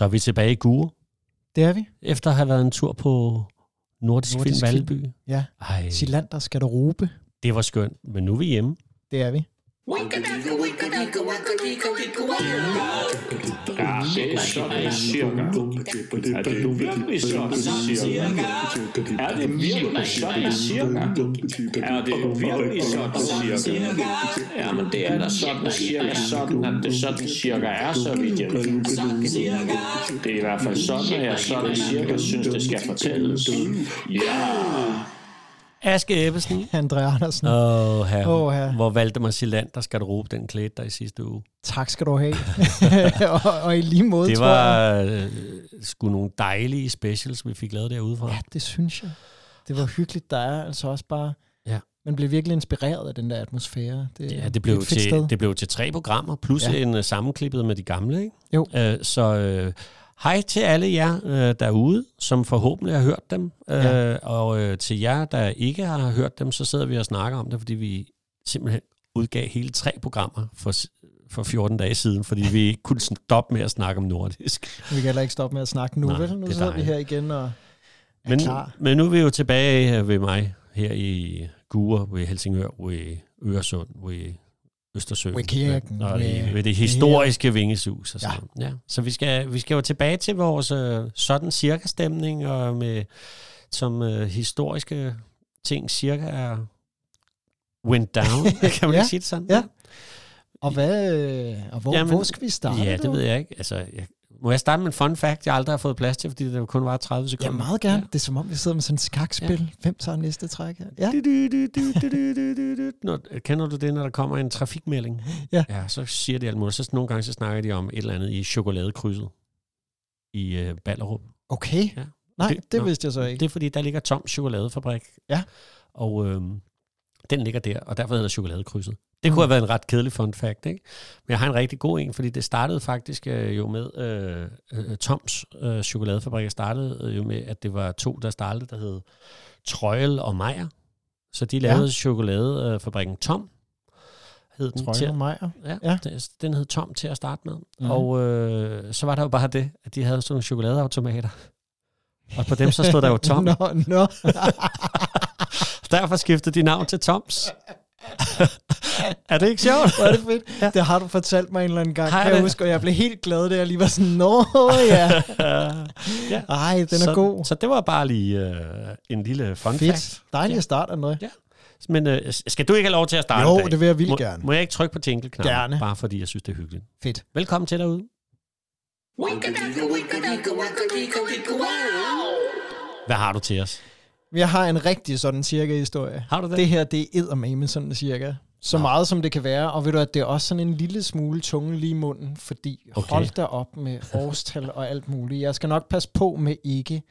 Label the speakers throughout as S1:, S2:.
S1: Så er vi tilbage i Gure,
S2: Det er vi.
S1: efter at have været en tur på Nordisk,
S2: Nordisk
S1: Film. Valby.
S2: Ja.
S1: Ej,
S2: der råbe.
S1: det var skønt, men nu er vi hjemme.
S2: Det er vi.
S3: Ja, det er sådan cirka. Er det virkelig sådan cirka? Er det virkelig sådan cirka? Er det virkelig sådan cirka? Ja, men det er da sådan cirka sådan, at det sådan cirka er, så vidt jeg ved. Det er i hvert fald sådan, at jeg sådan cirka synes, det skal fortælles. Ja!
S1: Aske Ebbesen.
S2: Andre Andersen.
S1: Åh, her.
S2: Åh, her.
S1: Hvor Valdemar Silander skal du råbe den klæde der i sidste uge.
S2: Tak skal du have. og, og i lige måde,
S1: Det
S2: tror jeg.
S1: var øh, sgu nogle dejlige specials, vi fik lavet derude fra.
S2: Ja, det synes jeg. Det var hyggeligt. Der er altså også bare...
S1: Ja.
S2: Man blev virkelig inspireret af den der atmosfære. Det,
S1: Ja, det blev,
S2: et fedt
S1: til,
S2: sted.
S1: det blev til tre programmer, plus
S2: Ja.
S1: en uh, sammenklippet med de gamle. Ikke?
S2: Jo.
S1: Øh, så øh, hej til alle jer øh, derude, som forhåbentlig har hørt dem. Øh,
S2: Ja.
S1: Og øh, til jer, der ikke har hørt dem, så sidder vi og snakker om det, fordi vi simpelthen udgav hele tre programmer for, for 14 dage siden, fordi vi ikke kunne stoppe med at snakke om nordisk.
S2: Vi kan heller ikke stoppe med at snakke nu,
S1: Nej,
S2: vel? Nu
S1: er
S2: sidder vi her igen og er
S1: Men,
S2: klar.
S1: men nu er vi jo tilbage ved mig her i Gure, ved Helsingør, ved Øresund, ved Østersøen.
S2: Ved kirken,
S1: Og
S2: ved-
S1: ved, det historiske vingesus. Og sådan. Ja. ja. Så vi skal, vi skal jo tilbage til vores øh, sådan cirka stemning, og med som øh, historiske ting cirka er went down, kan man
S2: Ja,
S1: sige det sådan?
S2: ja. Og, hvad, øh, og hvor,
S1: Jamen,
S2: hvor skal vi starte?
S1: Ja, det ved jeg ikke. Altså, jeg, må jeg starte med en fun fact, jeg aldrig har fået plads til, fordi det kun var 30 sekunder?
S2: Ja, meget gerne. Ja. Det er som om, vi sidder med sådan et skakspil. Ja. Hvem tager næste træk? Ja.
S1: Når, kender du det, når der kommer en trafikmelding?
S2: Ja.
S1: ja så siger de alt muligt. Så nogle gange så snakker de om et eller andet i chokoladekrydset i øh, Ballerup.
S2: Okay.
S1: Ja.
S2: Nej,
S1: det,
S2: det
S1: nå,
S2: vidste jeg så ikke.
S1: Det er fordi, der ligger tom chokoladefabrik.
S2: Ja.
S1: Og øh, den ligger der, og derfor hedder det chokoladekrydset. Det kunne have været en ret kedelig fun fact, ikke? Men jeg har en rigtig god en, fordi det startede faktisk øh, jo med, øh, øh, Toms øh, chokoladefabrik startede øh, jo med, at det var to, der startede, der hed Trøjel og Meyer. Så de lavede
S2: Ja.
S1: chokoladefabrikken Tom, hed den.
S2: Jeg, Maja.
S1: ja,
S2: Ja.
S1: ja. Den hed Tom til at starte med. Mm. Og øh, så var der jo bare det, at de havde sådan nogle chokoladeautomater. Og på dem så stod der jo Tom.
S2: Nå, nå.
S1: Derfor skiftede de navn til Toms. er det ikke sjovt?
S2: Hvor er det fedt. Ja. Det har du fortalt mig en eller anden gang,
S1: Har
S2: kan
S1: jeg
S2: huske, og jeg blev helt glad, da jeg lige var sådan, nå ja.
S1: ja.
S2: Ej, den er
S1: så,
S2: god.
S1: Så det var bare lige øh, en lille fun
S2: Fedt.
S1: fact.
S2: Dejligt
S1: Ja.
S2: at starte, André.
S1: Ja. Men øh, skal du ikke have lov til at starte
S2: Jo, det vil jeg vildt
S1: må,
S2: gerne.
S1: Må jeg ikke trykke på jingle-knappen?
S2: Gerne.
S1: Bare fordi jeg synes, det er hyggeligt.
S2: Fedt.
S1: Velkommen til derude. Hvad har du til os?
S2: Jeg har en rigtig sådan cirka historie.
S1: Har du det?
S2: Det her, det er eddermame sådan cirka. Så
S1: Nå.
S2: meget som det kan være. Og ved du at det er også sådan en lille smule tunge lige i munden, fordi okay. Hold da op med årstal og alt muligt. Jeg skal nok passe på med ikke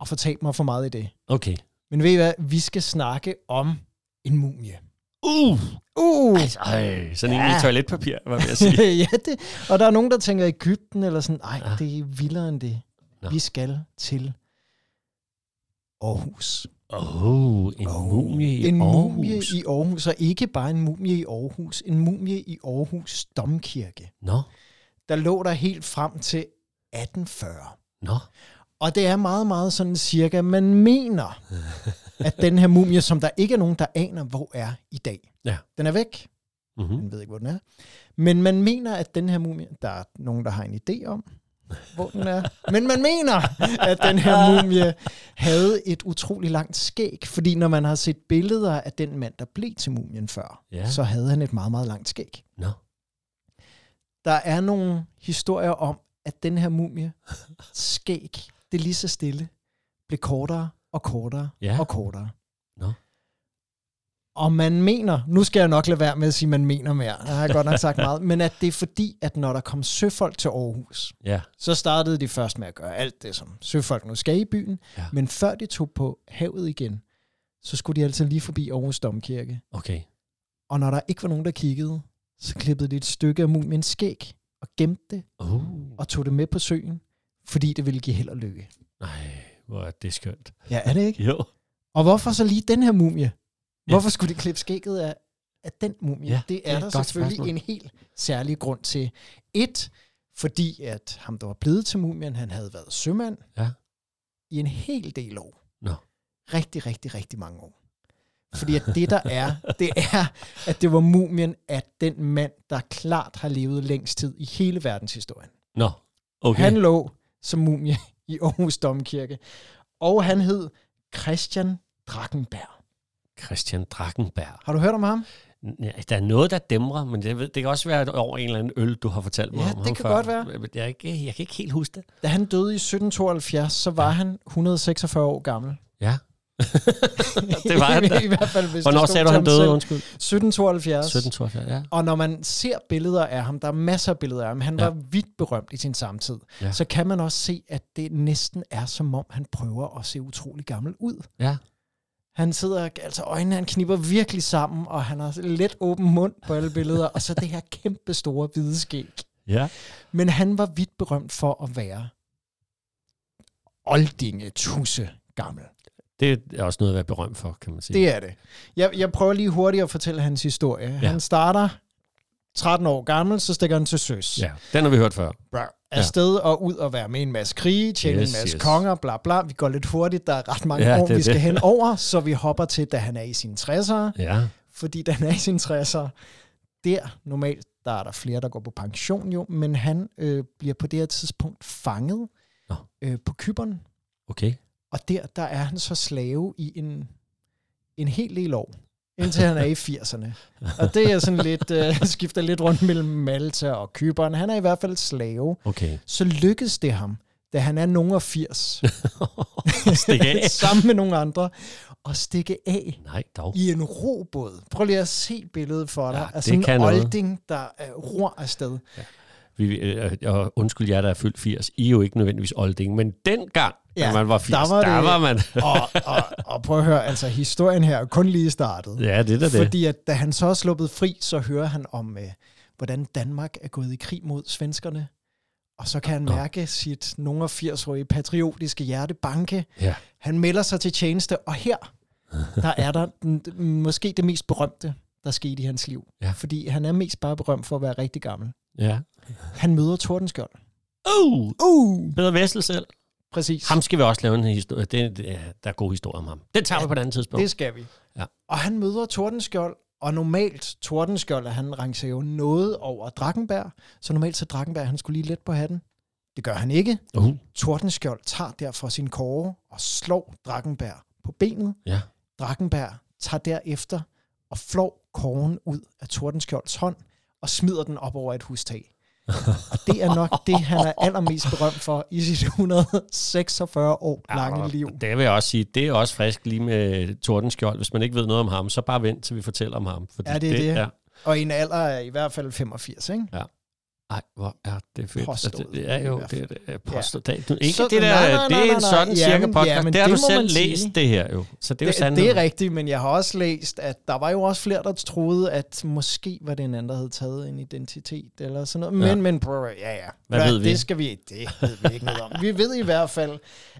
S2: at fortabe mig for meget i det.
S1: Okay.
S2: Men ved I hvad? Vi skal snakke om en mumie.
S1: Uh!
S2: Uh!
S1: Altså, ej, sådan en
S2: Ja.
S1: i toiletpapir, hvad vil jeg sige.
S2: ja, det, og der er nogen, der tænker Ægypten, eller sådan, nej,
S1: Ja.
S2: det er vildere end det.
S1: Nå.
S2: Vi skal til Aarhus.
S1: Åh, oh, en mumie i
S2: en
S1: Aarhus.
S2: mumie i Aarhus, og ikke bare en mumie i Aarhus, en mumie i Aarhus Domkirke.
S1: Nå,
S2: Der lå der helt frem til 1840.
S1: nå.
S2: Og det er meget, meget sådan cirka, man mener, at den her mumie, som der ikke er nogen, der aner, hvor er i dag.
S1: Ja.
S2: Den er væk.
S1: Mm-hmm.
S2: Man ved ikke, hvor den er. Men man mener, at den her mumie, der er nogen, der har en idé om, hvor den er. Men man mener, at den her mumie havde et utrolig langt skæg. Fordi når man har set billeder af den mand, der blev til mumien før,
S1: Ja.
S2: så havde han et meget, meget langt skæg.
S1: Nå.
S2: Der er nogle historier om, at den her mumie skæg, det lige så stille, blev kortere og kortere
S1: Ja.
S2: og kortere.
S1: Nå.
S2: Og man mener, nu skal jeg nok lade være med at sige, at man mener mere, det har jeg godt nok sagt meget, men at det er fordi, at når der kom søfolk til Aarhus,
S1: Ja.
S2: så startede de først med at gøre alt det, som søfolk nu skal i byen,
S1: Ja.
S2: men før de tog på havet igen, så skulle de altså lige forbi Aarhus Domkirke.
S1: Okay.
S2: Og når der ikke var nogen, der kiggede, så klippede de et stykke af mumiens skæg og gemte det
S1: Oh.
S2: og tog det med på søen, fordi det ville give held og lykke.
S1: Nej, hvor er det skønt.
S2: Ja, er det ikke?
S1: Jo.
S2: Og hvorfor så lige den her mumie? Hvorfor skulle de klippe skægget af, af den mumie?
S1: Ja,
S2: det er
S1: det er
S2: der selvfølgelig
S1: spørgsmål.
S2: en helt særlig grund til. Et, Fordi at ham, der var blevet til mumien, han havde været sømand
S1: Ja.
S2: i en hel del år.
S1: Nå.
S2: Rigtig, rigtig, rigtig mange år. Fordi at det, der er, det er, at det var mumien af den mand, der klart har levet længst tid i hele verdenshistorien.
S1: Nå, okay.
S2: Han lå som mumie i Aarhus Domkirke, og han hed Christian Drakkenberg.
S1: Christian Drakkenberg.
S2: Har du hørt om ham?
S1: Ja, der er noget, der dæmrer, men det, ved- det kan også være over en eller anden øl, du har fortalt mig
S2: Ja,
S1: om
S2: det
S1: ham
S2: kan
S1: før.
S2: godt være.
S1: Jeg, ikke, jeg kan ikke helt huske det.
S2: Da han døde i 1772, så var han 146 år gammel.
S1: Ja. det var han da.
S2: I hvert fald, hvis
S1: Hvornår
S2: det
S1: sagde du, han døde?
S2: selv.
S1: Undskyld.
S2: 1772.
S1: 1772, ja.
S2: Og når man ser billeder af ham, der er masser af billeder af ham, han
S1: Ja.
S2: var vidt berømt i sin samtid,
S1: Ja.
S2: så kan man også se, at det næsten er som om, han prøver at se utrolig gammel ud.
S1: Ja.
S2: Han sidder, altså øjnene, han knipper virkelig sammen, og han har lidt åben mund på alle billeder, og så det her kæmpe store hvide skæg.
S1: Ja.
S2: Men han var vidt berømt for at være oldinge tusse gammel.
S1: Det er også noget at være berømt for, kan man sige.
S2: Det er det. Jeg, jeg prøver lige hurtigt at fortælle hans historie. Ja. Han starter 13 år gammel, så stikker han til søs.
S1: Ja, den har vi hørt før.
S2: Bra. Afsted og ud og være med i en masse krige, tjene
S1: Yes,
S2: en masse
S1: yes.
S2: konger, bla bla. Vi går lidt hurtigt, der er ret mange
S1: Ja,
S2: år,
S1: det
S2: vi skal
S1: det.
S2: hen over, så vi hopper til, da han er i sine 60'ere.
S1: Ja.
S2: Fordi da han er i sine 60'ere, der normalt, der er der flere, der går på pension jo, men han øh, bliver på det her tidspunkt fanget
S1: Nå.
S2: øh, på Kyberen.
S1: Okay.
S2: Og der, der er han så slave i en, en hel del år, indtil han er i 80'erne. Og det er sådan lidt, øh, skifter lidt rundt mellem Malta og Kyberen. Han er i hvert fald slave.
S1: Okay.
S2: Så lykkes det ham, da han er nogen af 80,
S1: Stik af.
S2: sammen med nogle andre, at stikke af
S1: Nej, dog.
S2: i en robåd. Prøv lige at se billedet for dig.
S1: Ja,
S2: Ja, af sådan en olding, der uh, ror afsted.
S1: Vi, øh, og undskyld jer, der er fyldt 80. I er jo ikke nødvendigvis olding, men dengang, ja, da man var 80,
S2: der var
S1: der
S2: det-
S1: var man...
S2: og, og, og prøv at høre, altså historien her er kun lige startet.
S1: ja, det er det.
S2: Fordi at da han så er sluppet fri, så hører han om, øh, hvordan Danmark er gået i krig mod svenskerne. Og så kan han mærke sit nogle 80-årige patriotiske hjerte banke.
S1: Ja.
S2: Han melder sig til tjeneste, og her, der er der den, måske det mest berømte, der skete i hans liv.
S1: Ja.
S2: Fordi han er mest bare berømt for at være rigtig gammel.
S1: Ja.
S2: Han møder Tordenskjold.
S1: Uh,
S2: Uh!
S1: Peter Vessel selv.
S2: Præcis.
S1: Ham skal vi også lave en historie. Det, det, er- der er god historie om ham. Den tager vi på et andet tidspunkt.
S2: Det skal vi.
S1: Ja.
S2: Og han møder Tordenskjold, og normalt, Tordenskjold, han rangerer jo noget over Drakkenberg, så normalt så Drakkenberg, han skulle lige let på hatten. Det gør han ikke.
S1: Uh,
S2: Tordenskjold tager derfor sin kåre og slår Drakkenberg på benet.
S1: ja.
S2: Drakkenberg tager derefter og flår kåren ud af Tordenskjolds hånd og smider den op over et hustag. Og det er nok det, han er allermest berømt for i sit 146 år lange
S1: og
S2: liv.
S1: Det vil jeg også sige, det er også frisk lige med Tordenskjold. Hvis man ikke ved noget om ham, så bare vent til vi fortæller om ham. Fordi
S2: Ja, det er det.
S1: Ja.
S2: Og i en alder af i hvert fald 85, ikke?
S1: Ej, hvor er det fedt.
S2: Påstået,
S1: Altså, det er jo det, det er påstået. Ja. Det, ikke
S2: Så-
S1: det der,
S2: nej, nej,
S1: det
S2: nej,
S1: er
S2: nej,
S1: en sådan
S2: nej.
S1: cirka
S2: Jamen,
S1: podcast.
S2: jamen,
S1: det har
S2: det
S1: du selv
S2: man sige.
S1: læst, det her jo. Så det er jo
S2: Det,
S1: sandt.
S2: det er rigtigt, men jeg har også læst, at der var jo også flere, der troede, at måske var det en anden, der havde taget en identitet eller sådan noget. Men,
S1: Ja.
S2: men at- ja, ja.
S1: Hvad ved vi?
S2: Det skal vi Det ved vi ikke noget om. Vi ved i hvert fald,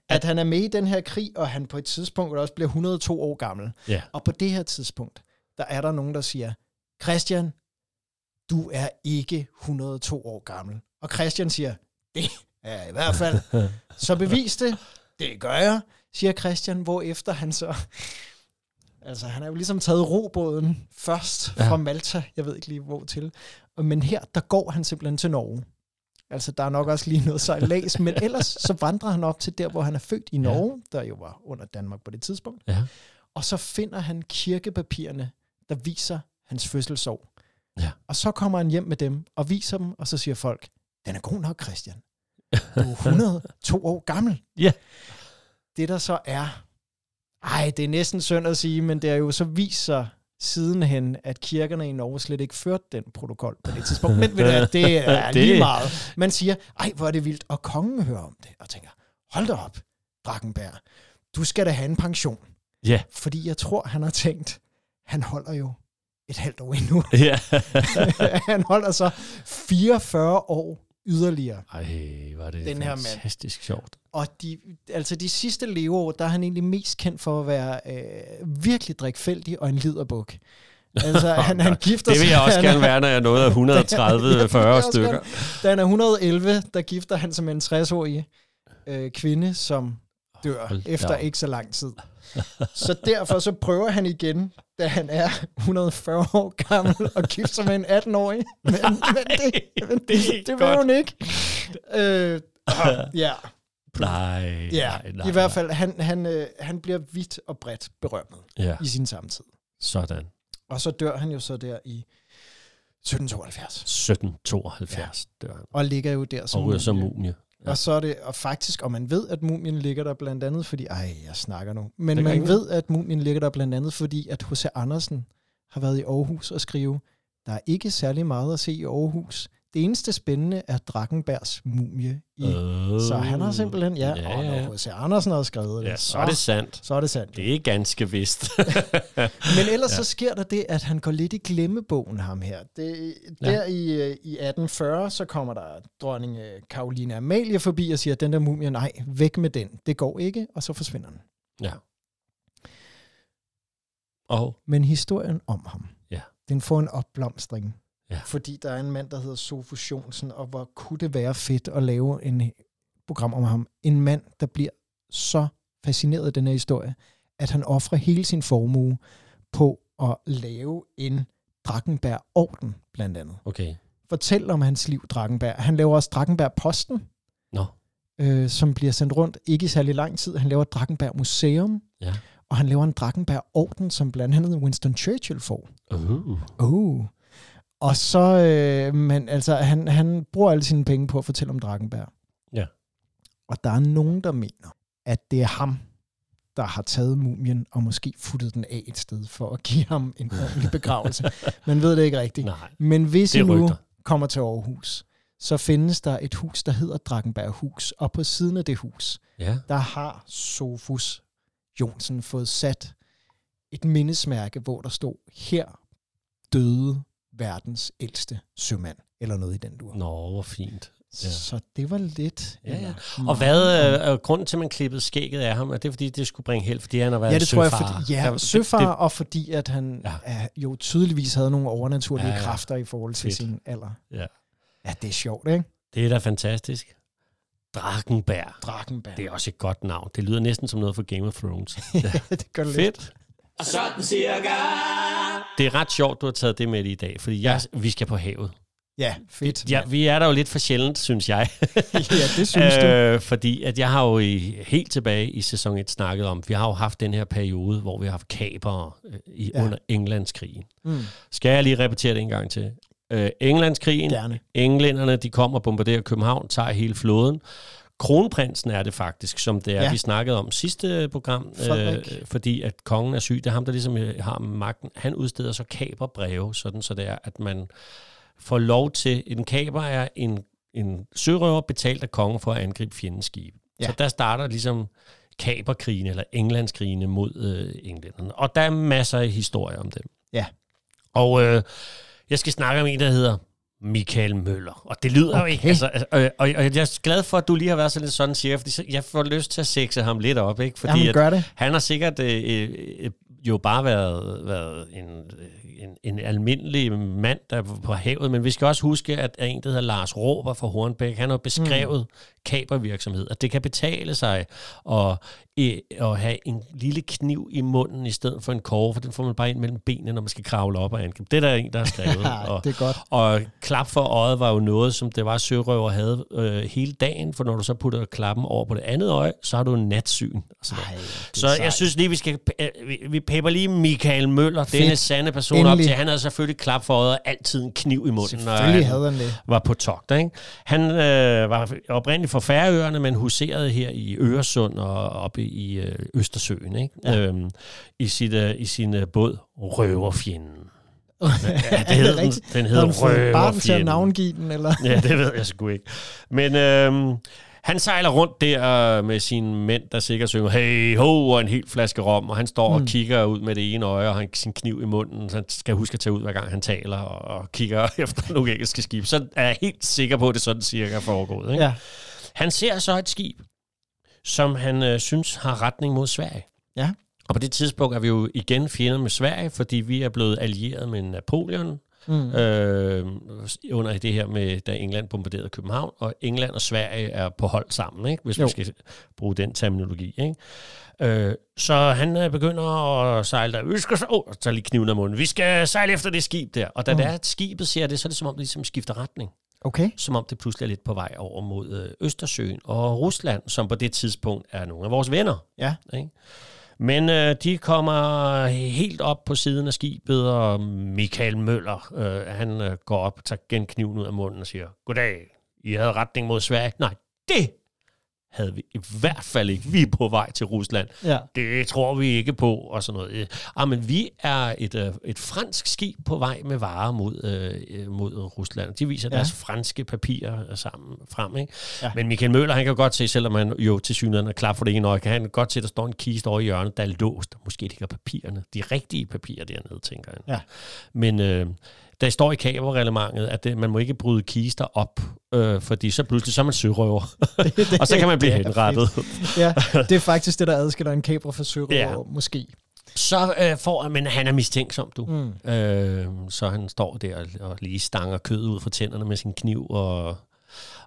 S2: at han er med i den her krig, og han på et tidspunkt også bliver 102 år gammel.
S1: Ja.
S2: Og på det her tidspunkt, der er der nogen, der siger, Christian, du er ikke 102 år gammel. Og Christian siger, det er jeg i hvert fald. Så bevis det. Det gør jeg, siger Christian, hvor efter han så... Altså, han har jo ligesom taget robåden først
S1: Ja.
S2: fra Malta. Jeg ved ikke lige hvor til. Men her, der går han simpelthen til Norge. Altså, der er nok også lige noget sejlads, men ellers så vandrer han op til der, hvor han er født i Norge, der jo var under Danmark på det tidspunkt.
S1: Ja.
S2: Og så finder han kirkepapirerne, der viser hans fødselsår.
S1: Ja.
S2: Og så kommer han hjem med dem og viser dem, og så siger folk, den er god nok, Christian. Du er 102 år gammel.
S1: Ja.
S2: Det der så er, ej, det er næsten synd at sige, men det er jo så sig sidenhen, at kirkerne i Norge slet ikke førte den protokol på det tidspunkt. Men ved du, det er
S1: Det-
S2: lige meget. Man siger, ej, hvor er det vildt. Og kongen hører om det og tænker, hold da op, Drakkenberg. Du skal da have en pension.
S1: Ja.
S2: Fordi jeg tror, han har tænkt, han holder jo et halvt år endnu.
S1: Ja.
S2: han holder så 44 år yderligere.
S1: Ej, var det
S2: Den her mand.
S1: fantastisk sjovt.
S2: Og de, altså de sidste leveår, der er han egentlig mest kendt for at være øh, virkelig drikfældig og en liderbuk. Altså, han, han gifter
S1: Det vil
S2: sig-
S1: jeg også
S2: han
S1: gerne
S2: er-
S1: være, når jeg er af 130-40 stykker.
S2: Da han er 111, der gifter han sig med en 60-årig øh, kvinde, som dør
S1: Hold da
S2: efter
S1: op.
S2: ikke så lang tid. Så derfor så prøver han igen, da han er 140 år gammel, og gifter sig med en 18-årig. Men, men det, men det, det, det vil hun ikke. Øh, ja,
S1: Nej,
S2: ja.
S1: nej, nej,
S2: i hvert fald, han, han, øh, han bliver vidt og bredt berømmet
S1: Ja,
S2: i sin samtid.
S1: sådan.
S2: Og så dør han jo så der i 1772,
S1: 1772 dør han.
S2: og ligger jo der som
S1: Og ryger som
S2: mumie.
S1: Ja.
S2: Og så er det, og faktisk, og man ved, at mumien ligger der blandt andet, fordi, ej, jeg snakker nu, men man
S1: ikke
S2: ved, at mumien ligger der blandt andet, fordi at H.C. Andersen har været i Aarhus og skrive, der er ikke særlig meget at se i Aarhus. Det eneste spændende er Drakkenbergs mumie. I.
S1: Øh,
S2: Så han har simpelthen, ja,
S1: Ja,
S2: og
S1: ja.
S2: når H.C. Andersen har skrevet det,
S1: Ja, så er det sandt.
S2: så er det sandt.
S1: Det er ganske vist.
S2: Men ellers ja. så sker der det, at han går lidt i glemmebogen, ham her. Det,
S1: Ja.
S2: der i, øh, i 1840, så kommer der dronning øh, Karoline Amalie forbi og siger, den der mumie, nej, væk med den. Det går ikke, og så forsvinder den.
S1: ja. Og
S2: Men historien om ham,
S1: Ja.
S2: den får en opblomstring.
S1: Ja.
S2: Fordi der er en mand, der hedder Sofus Jonsen, og hvor kunne det være fedt at lave en program om ham. En mand, der bliver så fascineret af den her historie, at han offrer hele sin formue på at lave en Drakkenberg-orden, blandt andet.
S1: okay.
S2: Fortæl om hans liv, Drakkenberg. Han laver også Drakkenberg-posten,
S1: Nå,
S2: øh, som bliver sendt rundt ikke i særlig lang tid. Han laver Drakkenberg Museum,
S1: ja.
S2: og han laver en Drakkenberg-orden, som blandt andet Winston Churchill får.
S1: Uh.
S2: Oh. Og så, øh, men altså, han, han bruger alle sine penge på at fortælle om Drakkenberg.
S1: Ja.
S2: Og der er nogen, der mener, at det er ham, der har taget mumien og måske futtet den af et sted for at give ham en ordentlig begravelse. Man ved det ikke rigtigt.
S1: Nej,
S2: Men hvis I nu kommer til Aarhus, så findes der et hus, der hedder Drakkenberg Hus. Og på siden af det hus,
S1: Ja.
S2: der har Sofus Jonsen fået sat et mindesmærke, hvor der stod, her døde verdens ældste sømand, eller noget i den dur.
S1: Nå, hvor fint. Ja.
S2: Så det var lidt...
S1: Ja, ja. Og hvad øh, er grunden til, at man klippede skægget af ham? Er det, fordi det skulle bringe held, fordi han har været
S2: Ja, det tror jeg,
S1: søfar?
S2: fordi, ja,
S1: Der- det-
S2: søfar,
S1: det-
S2: og fordi at han
S1: Ja.
S2: ja. jo tydeligvis havde nogle overnaturlige
S1: Ja,
S2: ja,
S1: ja.
S2: ja. kræfter i forhold til
S1: Fedt.
S2: sin alder.
S1: Ja.
S2: Ja, det er sjovt, ikke?
S1: Det er da fantastisk. Drakkenberg.
S2: Drakkenberg.
S1: Det er også et godt navn. Det lyder næsten som noget fra Game of Thrones.
S2: ja, det gør det lidt.
S1: Fedt.
S3: Sådan cirka.
S1: Det er ret sjovt, du har taget det med i dag, fordi jeg, vi skal på havet.
S2: Ja, fedt.
S1: Ja, vi er der jo lidt for sjældent, synes jeg.
S2: ja det synes du.
S1: øh, fordi at jeg har jo i, helt tilbage i sæson 1 snakket om, vi har jo haft den her periode, hvor vi har haft kabere øh, i, ja.
S2: Ja.
S1: under Englandskrigen.
S2: Mm,
S1: Skal jeg lige repetere det en gang til? Øh, Englandskrigen,
S2: gerne.
S1: englænderne de kommer og bombarderer København, tager hele flåden. Kronprinsen er det faktisk, som det er, ja. Vi snakkede om sidste program, øh, fordi at kongen er syg. Det er ham, der ligesom øh, har magten. Han udsteder så kaberbreve, sådan så det er, at man får lov til, en kaber er en, en sørøver betalt af kongen for at angribe fjendens skib. Ja. Så der starter ligesom kaberkrigen, eller Englandskrigene mod øh, englænderne. Og der er masser af historier om dem.
S2: Ja.
S1: Og øh, jeg skal snakke om en, der hedder Michael Møller. Og det lyder okay. jo ikke... Altså, altså, og, og, og jeg er glad for, at du lige har været sådan lidt sådan, siger, fordi så- jeg får lyst til at sexe ham lidt op, ikke? Fordi
S2: Jamen, gør det.
S1: han har sikkert øh, øh, øh, jo bare været, været en, en, en almindelig mand, der er på havet, men vi skal også huske, at en, der hedder Lars Råber fra Hornbæk, han har beskrevet mm. kapervirksomhed, at det kan betale sig at, øh, at have en lille kniv i munden i stedet for en kåre, for den får man bare ind mellem benene, når man skal kravle op og angribe. Det er der en, der har skrevet. og,
S2: det er godt.
S1: og klap for øjet var jo noget, som det var sørøver havde øh, hele dagen, for når du så putter klappen over på det andet øje, så har du en natsyn. Noget.
S2: Ej,
S1: Så jeg
S2: sejt.
S1: synes lige, vi skal øh, vi, vi pæber lige Michael Møller,
S2: Fedt.
S1: denne sande person op
S2: Endelig.
S1: til. Han havde selvfølgelig klap for øjet og altid en kniv i munden, når han
S2: havde han det.
S1: var på togt. Ikke? Han øh, var oprindeligt fra Færøerne, men huserede her i Øresund og oppe i øh, Østersøen. Ikke? Ja. Øhm, i, sit, øh, I sin øh, båd Røverfjenden. Ja, det hed den, den hed
S2: fået barn til at
S1: Røverfjenden.
S2: navngive den, eller?
S1: Ja, det ved jeg sgu ikke. Men øhm, han sejler rundt der øh, med sine mænd, der sikkert synger, hey ho, og en helt flaske rom, og han står mm. og kigger ud med det ene øje, og han sin kniv i munden, så han skal huske at tage ud, hver gang han taler, og, og kigger efter nogle engelske skib. Så er jeg helt sikker på, at det sådan cirka er foregået. Ikke?
S2: Ja.
S1: Han ser så et skib, som han øh, synes har retning mod Sverige.
S2: Ja.
S1: Og på det tidspunkt er vi jo igen fjender med Sverige, fordi vi er blevet allieret med Napoleon,
S2: Mm.
S1: øh, under det her med, da England bombarderede København, og England og Sverige er på hold sammen, ikke? hvis jo. Vi skal bruge den terminologi. Ikke? Øh, så han øh, begynder at sejle der. Vi skal så, oh, tager lige kniven af munden. Vi skal sejle efter det skib der. Og da mm. det er, at skibet ser det, så er det som om, det ligesom skifter retning.
S2: Okay.
S1: Som om det pludselig er lidt på vej over mod øh, Østersøen og Rusland, som på det tidspunkt er nogle af vores venner.
S2: Ja.
S1: Ikke? Men øh, de kommer helt op på siden af skibet, og Michael Møller, øh, han øh, går op, tager genkniven ud af munden og siger, Goddag, I havde retning mod Sverige. Nej, det havde vi i hvert fald ikke. Vi er på vej til Rusland.
S2: Ja.
S1: Det tror vi ikke på, og sådan noget. Øh, Ah, men vi er et, øh, et fransk skib på vej med varer mod, øh, mod Rusland. De viser
S2: Ja.
S1: deres franske papirer øh, sammen frem. Ikke?
S2: Ja.
S1: Men Michael Møller, han kan godt se, selvom han jo til synligheden er klar for det ene øje, kan han godt se, at der står en kiste over i hjørnet, der er låst. Måske ligger papirerne. De rigtige papirer dernede, tænker han.
S2: Ja.
S1: Men øh, der står i kaberreglementet, at det, man må ikke bryde kister op, øh, fordi så pludselig så er man sørøver. og så kan man blive henrettet.
S2: ja, det er faktisk det, der adskiller en kabra fra sørøver,
S1: Ja.
S2: måske.
S1: Så øh, får men han er mistænksom, du.
S2: Mm.
S1: Øh, så han står der og, og lige stanger kød ud fra tænderne med sin kniv og,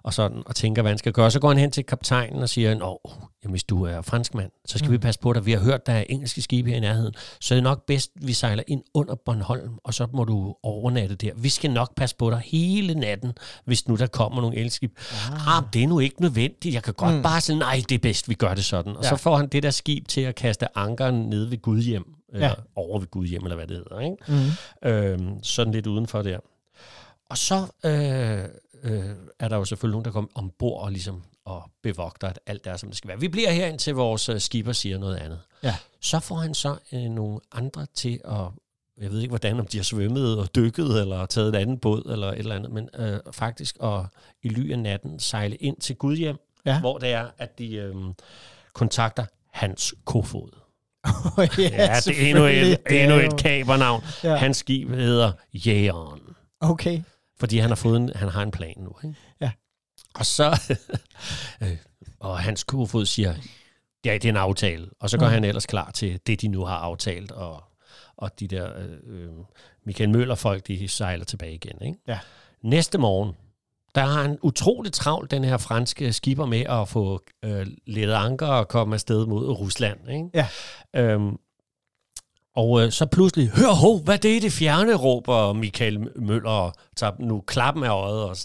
S1: og sådan, og tænker, hvad han skal gøre. Så går han hen til kaptajnen og siger, Nå, jamen, hvis du er franskmand, så skal mm. vi passe på dig. Vi har hørt, der er engelske skibe her i nærheden, så er det nok bedst, vi sejler ind under Bornholm, og så må du overnatte der. Vi skal nok passe på dig hele natten, hvis nu der kommer nogle engelske skib. Ah. ah, det er nu ikke nødvendigt. Jeg kan godt mm. bare sige, nej, det er bedst, vi gør det sådan. Og
S2: Ja.
S1: så får han det der skib til at kaste ankeren ned ved Gudhjem, eller
S2: Ja.
S1: over ved Gudhjem, eller hvad det hedder. Ikke?
S2: Mm.
S1: Øhm, sådan lidt udenfor der. Og så øh, øh, er der jo selvfølgelig nogen, der kommer ombord og ligesom og bevogter, at alt er, som det skal være. Vi bliver her indtil vores øh, skipper siger noget andet.
S2: Ja.
S1: Så får han så øh, nogle andre til at, jeg ved ikke hvordan, om de har svømmet og dykket, eller taget en anden båd, eller et eller andet, men øh, faktisk at i ly af natten sejle ind til Gudhjem,
S2: Ja.
S1: hvor det er, at de øh, kontakter Hans Kofod.
S2: ja,
S1: Ja, det er endnu et, endnu et kabernavn.
S2: Ja.
S1: Hans skib hedder Jægeren.
S2: Okay.
S1: Fordi han har fået en, han har en plan nu. Ikke?
S2: Ja.
S1: Og så, øh, og Hans Kofod siger, ja, det er en aftale. Og så går
S2: mm.
S1: han ellers klar til det, de nu har aftalt. Og, og de der øh, øh, Michael Møller-folk, de sejler tilbage igen. Ikke?
S2: Ja.
S1: Næste morgen, der har han utroligt travlt, den her franske skipper, med at få øh, lettet anker og komme afsted mod Rusland. Ikke?
S2: Ja.
S1: Øhm, og øh, så pludselig, hør ho, hvad det er det fjerne, råber Michael Møller og tager nu klappen af øjet og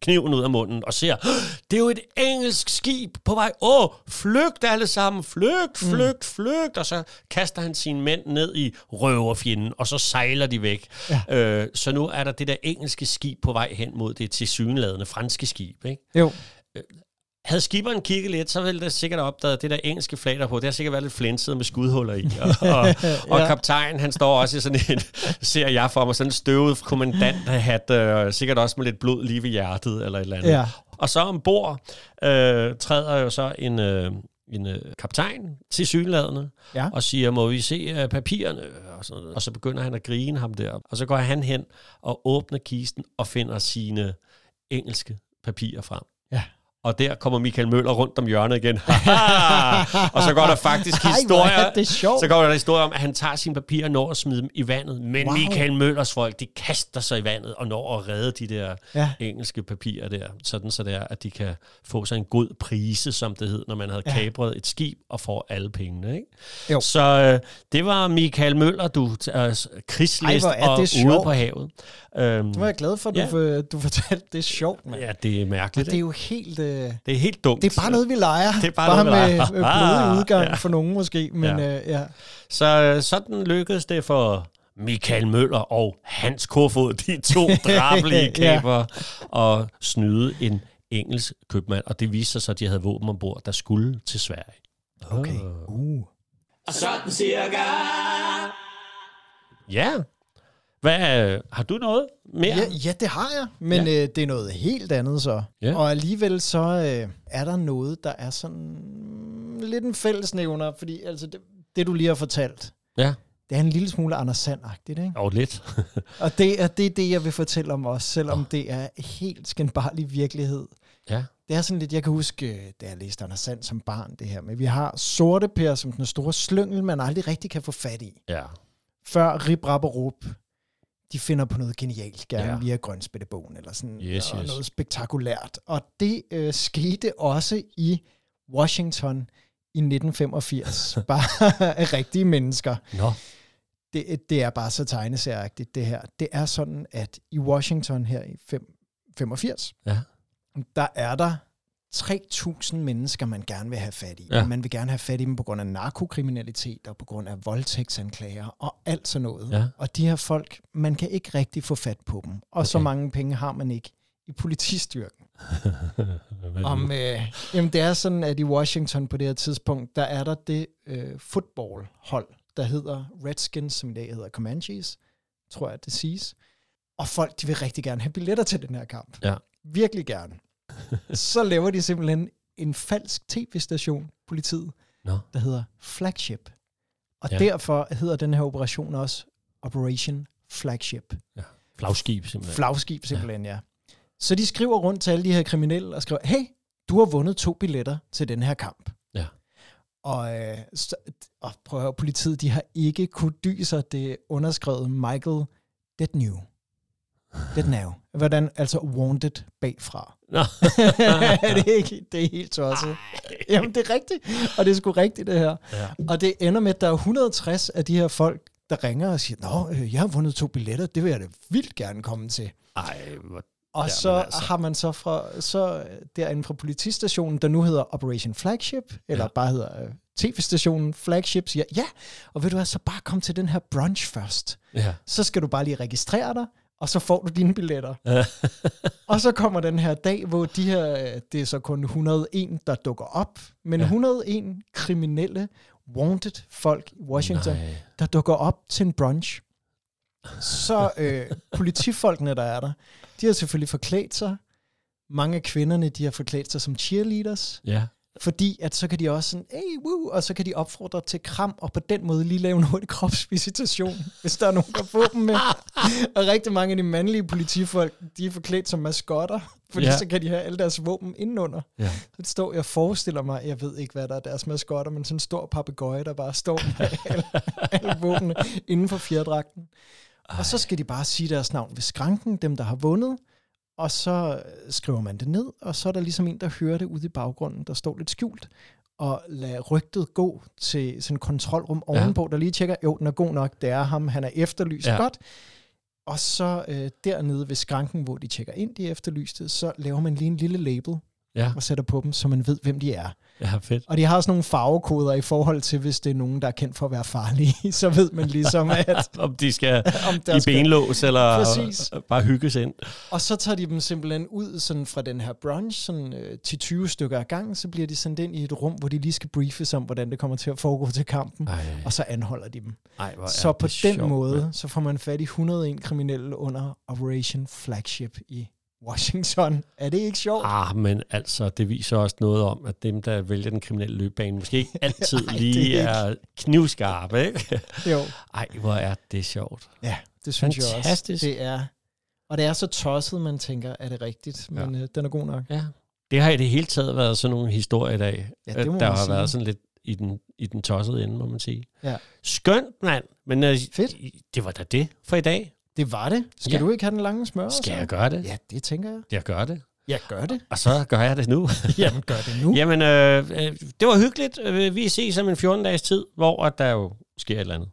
S1: kniven ud af munden og ser, det er jo et engelsk skib på vej. Åh, flygt alle sammen, flygt, flygt, flygt. Og så kaster han sine mænd ned i røverfjenden, og så sejler de væk.
S2: Ja.
S1: Øh, så nu er der det der engelske skib på vej hen mod det tilsyneladende franske skib. Ikke?
S2: Jo.
S1: Havde skiberen kigget lidt, så ville det sikkert opdaget, at det der engelske flag der på, det har sikkert været lidt flænset med skudhuller i. Og, og, og
S2: Ja.
S1: kaptajnen, han står også i sådan en, ser jeg for mig, sådan en støvet kommandanthat, øh, sikkert også med lidt blod lige ved hjertet, eller et eller andet.
S2: Ja.
S1: Og så ombord øh, træder jo så en, øh, en øh, kaptajn til synladende,
S2: Ja.
S1: og siger, må vi se øh, papirerne? Og, sådan noget. og så begynder han at grine ham der. Og så går han hen og åbner kisten og finder sine engelske papirer frem.
S2: Ja.
S1: Og der kommer Michael Møller rundt om hjørnet igen. og så går der faktisk
S2: Ej,
S1: historier.
S2: er det sjovt.
S1: Så går der historie om, at han tager sine papirer og når at smide dem i vandet. Men
S2: Wow.
S1: Michael Møllers folk, de kaster sig i vandet og når at redde de der
S2: Ja.
S1: engelske papirer der. Sådan så det er, at de kan få sig en god prise, som det hed, når man havde
S2: Ja.
S1: kapret et skib og får alle pengene. Ikke?
S2: Jo.
S1: Så øh, det var Michael Møller, du øh, krigslist
S2: Ej,
S1: og
S2: det
S1: ude
S2: sjovt.
S1: på havet. Øhm,
S2: Nu er jeg glad for, at du,
S1: Ja.
S2: for, du fortalte det er sjovt, mand.
S1: ja, det er
S2: Og
S1: mærkeligt.
S2: det er jo helt... Øh,
S1: det er helt dumt.
S2: det er bare noget, vi leger.
S1: Det er bare noget, vi
S2: med
S1: leger.
S2: øh, blodig
S1: Ah,
S2: udgang
S1: ja.
S2: for nogen måske. Men ja. Øh, ja.
S1: Så øh, sådan lykkedes det for Michael Møller og Hans Kofod, de to drabelige
S2: Ja.
S1: kæber, at snyde en engelsk købmand. Og det viste sig så, at de havde våben ombord, der skulle til Sverige.
S2: Okay. Uh.
S3: Og sådan cirka.
S1: Ja. Hvad, øh, har du noget mere?
S2: Ja, ja, det har jeg, men ja. øh, det er noget helt andet så.
S1: Ja.
S2: Og alligevel så øh, er der noget, der er sådan lidt en fællesnævner, fordi altså det, det du lige har fortalt,
S1: Ja.
S2: det er en lille smule Anders Sand-agtigt, ikke?
S1: Og lidt.
S2: Og det er det, er det, jeg vil fortælle om også, selvom oh. det er helt skændbarlig virkelighed.
S1: ja.
S2: det er sådan lidt, jeg kan huske, øh, da jeg læste Anders Sand som barn, det her med, vi har sorte pære som den store slyngel, man aldrig rigtig kan få fat i.
S1: Ja.
S2: Før Rip Rap og Rup, de finder på noget genialt, gerne
S1: Ja.
S2: via Grønspættebogen, eller sådan
S1: Yes,
S2: og
S1: yes.
S2: noget spektakulært. Og det øh, skete også i Washington i 1985, bare af rigtige mennesker.
S1: Nå.
S2: Det, det er bare så tegneserieagtigt, det her. Det er sådan, at i Washington her i fem- 85,
S1: Ja.
S2: der er der 3.000 mennesker, man gerne vil have fat i.
S1: Ja.
S2: Man vil gerne have fat i dem på grund af narkokriminalitet og på grund af voldtægtsanklager og alt sådan noget.
S1: Ja.
S2: Og de her folk, man kan ikke rigtig få fat på dem. Og okay. så mange penge har man ikke i politistyrken. Om, øh, jamen det er sådan, at i Washington på det her tidspunkt, der er der det øh, fodboldhold, der hedder Redskins, som i dag hedder Comanches, tror jeg, det siges. Og folk, de vil rigtig gerne have billetter til den her kamp.
S1: Ja.
S2: Virkelig gerne. Så laver de simpelthen en falsk tv-station, politiet,
S1: Nå.
S2: der hedder Flagship. Og
S1: Ja.
S2: ja. derfor hedder den her operation også Operation Flagship.
S1: Flagskib, simpelthen.
S2: Flagskib simpelthen, ja. Så de skriver rundt til alle de her kriminelle og skriver, hey, du har vundet to billetter til den her kamp.
S1: Ja.
S2: Og, øh, så, og prøv at høre, politiet, de har ikke kunne dy sig det underskrevet Michael Detnew. Detnew. Hvordan? Altså wanted bagfra.
S1: Nå.
S2: er det ikke? Det er helt tosset. Jamen, det er rigtigt. Og det er sgu rigtigt, det her.
S1: Ja.
S2: Og det ender med, at der er 160 af de her folk, der ringer og siger, Nå, øh, jeg har vundet to billetter, det vil jeg da vildt gerne komme til.
S1: Ej, hvor...
S2: Og
S1: Ja,
S2: så altså. har man så fra så derinde fra politistationen, der nu hedder Operation Flagship, eller
S1: ja.
S2: bare hedder øh, tv-stationen Flagship, siger, ja, og ved du hvad, så bare kom til den her brunch først.
S1: Ja.
S2: Så skal du bare lige registrere dig, og så får du dine billetter. og så kommer den her dag, hvor de her, øh, det er så kun 101, der dukker op, men
S1: Ja.
S2: ja. 101 kriminelle, wanted folk i Washington,
S1: Nej.
S2: der dukker op til en brunch. Så øh, politifolkene, der er der, de har selvfølgelig forklædt sig. Mange af kvinderne, de har forklædt sig som cheerleaders,
S1: Ja.
S2: Fordi at så kan de også sådan, hey, woo, og så kan de opfordre til kram, og på den måde lige lave en hurtig kropsvisitation, hvis der er nogen, der får dem med. Og rigtig mange af de mandlige politifolk, de er forklædt som maskotter, fordi
S1: Ja.
S2: så kan de have alle deres våben indenunder.
S1: Ja.
S2: Så det står, jeg forestiller mig, jeg ved ikke, hvad der er deres maskotter, men sådan en stor papegøje, der bare står med alle, alle våbnene inden for fjerdragten. Og så skal de bare sige deres navn ved skranken, dem der har vundet, og så skriver man det ned, og så er der ligesom en, der hører det ude i baggrunden, der står lidt skjult, og lad rygtet gå til sådan en kontrolrum
S1: Ja.
S2: ovenpå, der lige tjekker, jo, den er god nok, det er ham, han er efterlyst
S1: Ja.
S2: ja. godt. Og så øh, dernede ved skranken, hvor de tjekker ind, de er efterlyste, så laver man lige en lille label
S1: Ja.
S2: og sætter på dem, så man ved, hvem de er.
S1: Ja, fedt.
S2: Og de har sådan nogle farvekoder i forhold til, hvis det er nogen, der er kendt for at være farlige, så ved man ligesom, at
S1: Om de skal
S2: om der
S1: i
S2: skal...
S1: benlås, eller
S2: Præcis.
S1: bare hygges ind.
S2: Og så tager de dem simpelthen ud sådan fra den her brunch, sådan, øh, til 20 stykker ad gangen, så bliver de sendt ind i et rum, hvor de lige skal briefes om, hvordan det kommer til at foregå til kampen,
S1: Ej,
S2: og så anholder de dem.
S1: ej hvor
S2: Så på den
S1: sjovt,
S2: måde,
S1: mand.
S2: så får man fat i 101 kriminelle under Operation Flagship i Washington. Er det ikke sjovt?
S1: Ah, men altså, det viser også noget om, at dem, der vælger den kriminelle løbebane, måske ikke altid
S2: Ej,
S1: lige
S2: er
S1: er knivskarpe, ikke?
S2: Jo.
S1: Ej, hvor er det sjovt.
S2: Ja, det synes jeg også.
S1: Fantastisk.
S2: Det er, og det er så tosset, man tænker, er det rigtigt? Men ja. øh, den er god nok.
S1: Ja. Det har i det hele taget været sådan nogle historier i dag.
S2: Ja, det må
S1: der har
S2: sige.
S1: været sådan lidt i den, i den tossede ende, må man sige.
S2: Ja.
S1: Skønt, mand. Men uh,
S2: Fedt.
S1: det var da det for i dag.
S2: Det var det. Skal
S1: Ja.
S2: du ikke have den lange smør?
S1: Skal
S2: så?
S1: jeg gøre det?
S2: Ja, det tænker jeg.
S1: Jeg gør det.
S2: Jeg gør det.
S1: Og så gør jeg det nu.
S2: Jamen, gør det nu.
S1: Jamen, øh, øh, det var hyggeligt. Øh, Vi ses om en 14-dages tid, hvor at der jo sker et eller andet.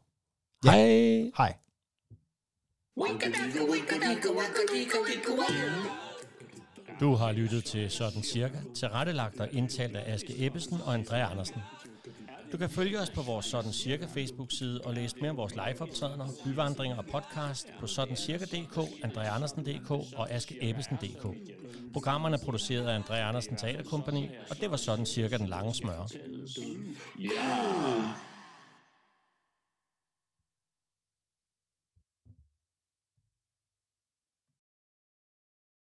S2: Ja.
S1: Hej.
S2: Hej.
S1: Du har lyttet til Sådan Cirka, tilrettelagt og indtalt af Aske Ebbesen og Andrea Andersen. Du kan følge os på vores Sådan Cirka Facebook-side og læse mere om vores liveoptrædener, byvandringer og podcast på sådancirka.dk, andreaandersen.dk og askeebbesen.dk. Programmerne er produceret af André Andersen Teaterkompagni, og det var Sådan Cirka den lange smør.
S3: Yeah!